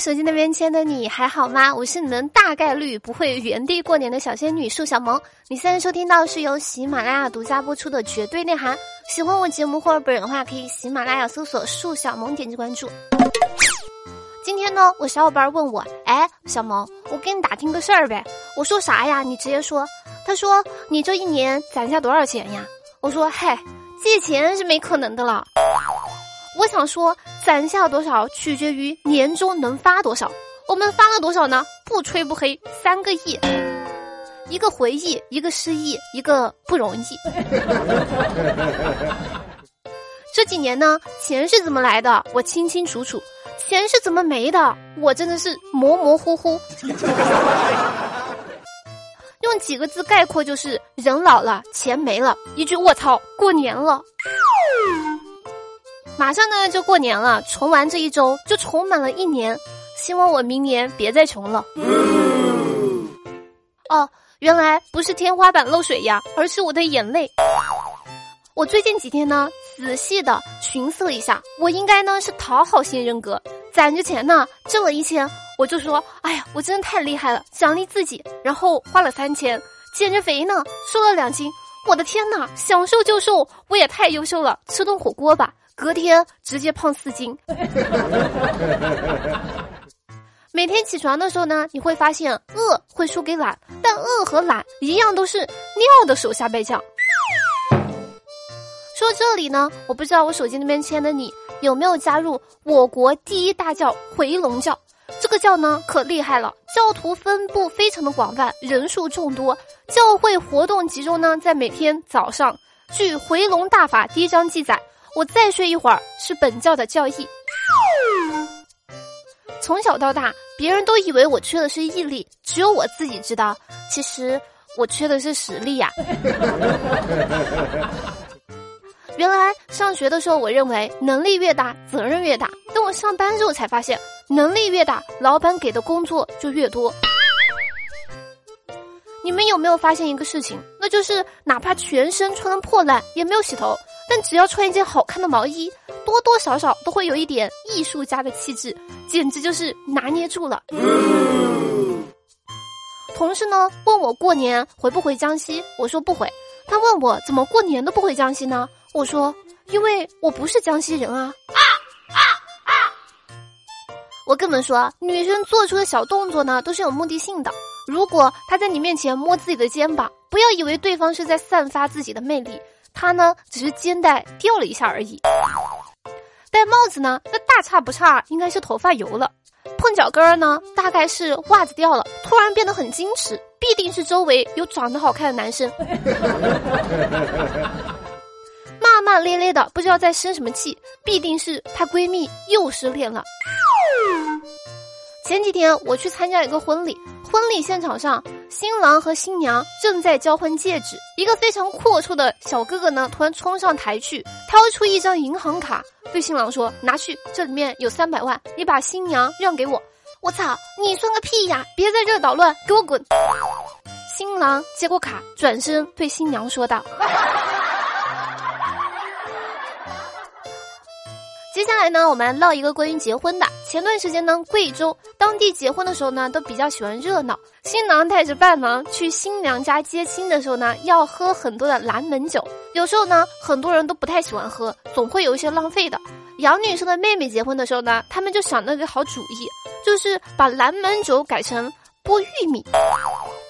手机那边亲爱的你还好吗？我是你们大概率不会原地过年的小仙女树小萌。你现在收听到是由喜马拉雅独家播出的绝对内涵。喜欢我节目或者本人的话，可以喜马拉雅搜索树小萌，点击关注。今天呢，我小伙伴问我，哎，小萌，我给你打听个事儿呗。我说啥呀？你直接说。他说你这一年攒下多少钱呀？我说嗨，借钱是没可能的了。我想说，攒下多少取决于年终能发多少。我们发了多少呢？不吹不黑，三个亿，一个回忆，一个失忆，一个不容易。这几年呢，钱是怎么来的，我清清楚楚；钱是怎么没的，我真的是模模糊糊。用几个字概括就是：人老了，钱没了。一句卧槽，过年了。马上呢就过年了，穷完这一周就充满了一年。希望我明年别再穷了。哦，原来不是天花板漏水呀，而是我的眼泪。我最近几天呢，仔细的寻思了一下，我应该呢是讨好型人格，攒着钱呢，挣了一千，我就说，哎呀，我真的太厉害了，奖励自己。然后花了三千，减着肥呢，瘦了两斤。我的天哪，想瘦就瘦，我也太优秀了，吃顿火锅吧。隔天直接胖四斤。每天起床的时候呢，你会发现饿会输给懒，但饿和懒一样都是尿的手下败将。说这里呢，我不知道我手机那边签的你有没有加入我国第一大教回龙教？这个教呢可厉害了，教徒分布非常的广泛，人数众多，教会活动集中呢在每天早上。据《回龙大法》第一章记载。我再睡一会儿是本教的教义。从小到大，别人都以为我缺的是毅力，只有我自己知道，其实我缺的是实力呀。原来上学的时候，我认为能力越大，责任越大。等我上班之后才发现，能力越大，老板给的工作就越多。你们有没有发现一个事情？那就是哪怕全身穿的破烂，也没有洗头。但只要穿一件好看的毛衣，多多少少都会有一点艺术家的气质，简直就是拿捏住了。同事呢问我过年回不回江西，我说不回。他问我怎么过年都不回江西呢？我说因为我不是江西人啊。啊啊啊！我跟你们说，女生做出的小动作呢都是有目的性的。如果她在你面前摸自己的肩膀，不要以为对方是在散发自己的魅力。他呢，只是肩带掉了一下而已。戴帽子呢，那大差不差，应该是头发油了。碰脚跟儿呢，大概是袜子掉了。突然变得很矜持，必定是周围有长得好看的男生。骂骂咧咧的，不知道在生什么气，必定是她闺蜜又失恋了。前几天我去参加一个婚礼，婚礼现场上。新郎和新娘正在交换戒指，一个非常阔绰的小哥哥呢，突然冲上台去，掏出一张银行卡，对新郎说：“拿去，这里面有三百万，你把新娘让给我。”我操，你算个屁呀！别在这捣乱，给我滚！新郎接过卡，转身对新娘说道。接下来呢，我们唠一个关于结婚的。前段时间呢，贵州当地结婚的时候呢，都比较喜欢热闹。新郎带着伴郎去新娘家接亲的时候呢，要喝很多的蓝门酒。有时候呢，很多人都不太喜欢喝，总会有一些浪费的。杨女士的妹妹结婚的时候呢，他们就想了个好主意，就是把蓝门酒改成剥玉米，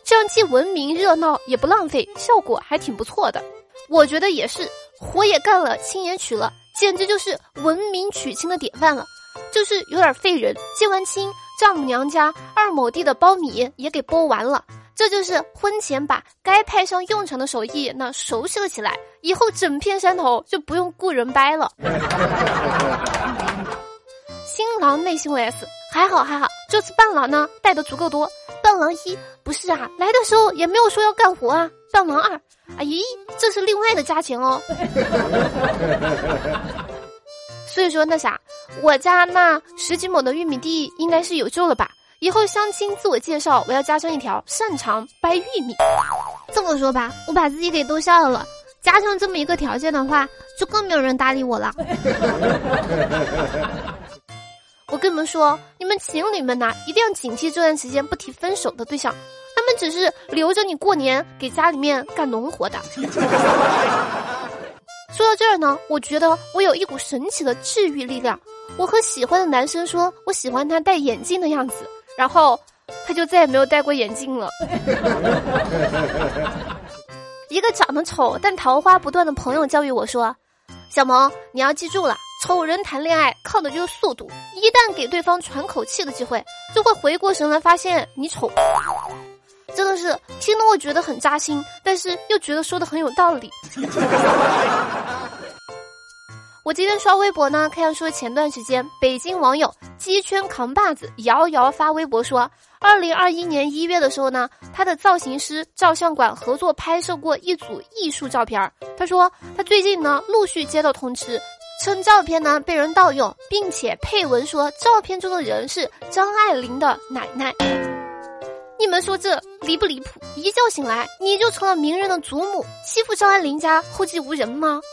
这样既文明热闹也不浪费，效果还挺不错的。我觉得也是，活也干了，亲也娶了。简直就是文明娶亲的典范了，就是有点费人。接完亲，丈母娘家二亩地的苞米也给剥完了，这就是婚前把该派上用场的手艺那熟悉了起来，以后整片山头就不用雇人掰了。新郎内心 OS：还好还好，这次伴郎呢带的足够多。伴郎一不是啊，来的时候也没有说要干活啊。伴郎二，哎咦，这是另外的价钱哦。所以说那啥，我家那十几亩的玉米地应该是有救了吧？以后相亲自我介绍，我要加上一条擅长掰玉米。这么说吧，我把自己给逗笑了。加上这么一个条件的话，就更没有人搭理我了。我跟跟你们说，你们情侣们呐，一定要警惕这段时间不提分手的对象，他们只是留着你过年给家里面干农活的。说到这儿呢，我觉得我有一股神奇的治愈力量。我和喜欢的男生说，我喜欢他戴眼镜的样子，然后他就再也没有戴过眼镜了。一个长得丑但桃花不断的朋友教育我说：“小萌，你要记住了，丑人谈恋爱靠的就是速度，一旦给对方喘口气的机会，就会回过神来发现你丑。”真的是听得我觉得很扎心，但是又觉得说的很有道理。我今天刷微博呢，看说前段时间北京网友鸡圈扛把子瑶瑶发微博说，二零二一年一月的时候呢，他的造型师照相馆合作拍摄过一组艺术照片儿。他说他最近呢陆续接到通知，称照片呢被人盗用，并且配文说照片中的人是张爱玲的奶奶。你们说这离不离谱？一觉醒来你就成了名人的祖母，欺负张爱玲家后继无人吗？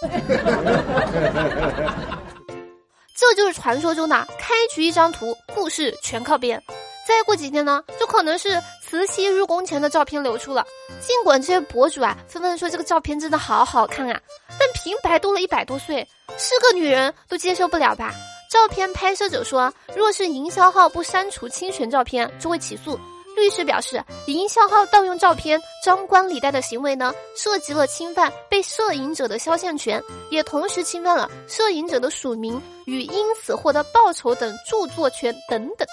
这就是传说中的开局一张图，故事全靠编。再过几天呢，就可能是慈禧入宫前的照片流出了。尽管这些博主啊纷纷说这个照片真的好好看啊，但平白多了一百多岁，是个女人都接受不了吧？照片拍摄者说，若是营销号不删除侵权照片，就会起诉。律师表示，营销号盗用照片、张冠李戴的行为呢，涉及了侵犯被摄影者的肖像权，也同时侵犯了摄影者的署名与因此获得报酬等著作权等等。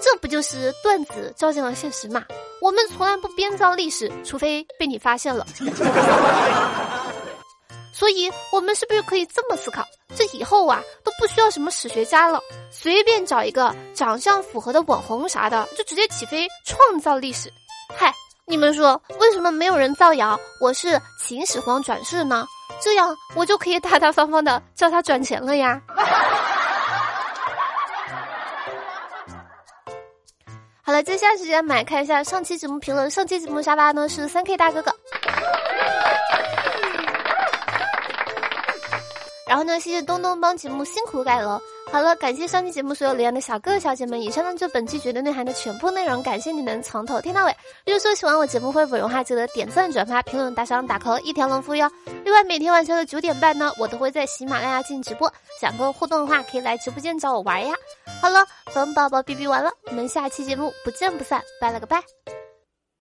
这不就是段子照进了现实吗？我们从来不编造历史，除非被你发现了。所以，我们是不是可以这么思考？这以后啊，都不需要什么史学家了，随便找一个长相符合的网红啥的，就直接起飞创造历史。嗨，你们说为什么没有人造谣我是秦始皇转世呢？这样我就可以大大方方的叫他转钱了呀。好了，接下来时间来看一下上期节目评论。上期节目沙发呢是三 K 大哥哥。然后呢，谢谢东东帮节目辛苦改了。好了，感谢上期节目所有留言的小哥哥小姐们。以上呢就本期绝对内涵的全部内容，感谢你们从头听到尾。如果说喜欢我节目或者文化，记得点赞、转发、评论、打赏、打 call，一条龙服务哟。另外，每天晚上的九点半呢，我都会在喜马拉雅进行直播，想跟我互动的话，可以来直播间找我玩呀。好了，本宝宝哔哔完了，我们下期节目不见不散，拜了个拜。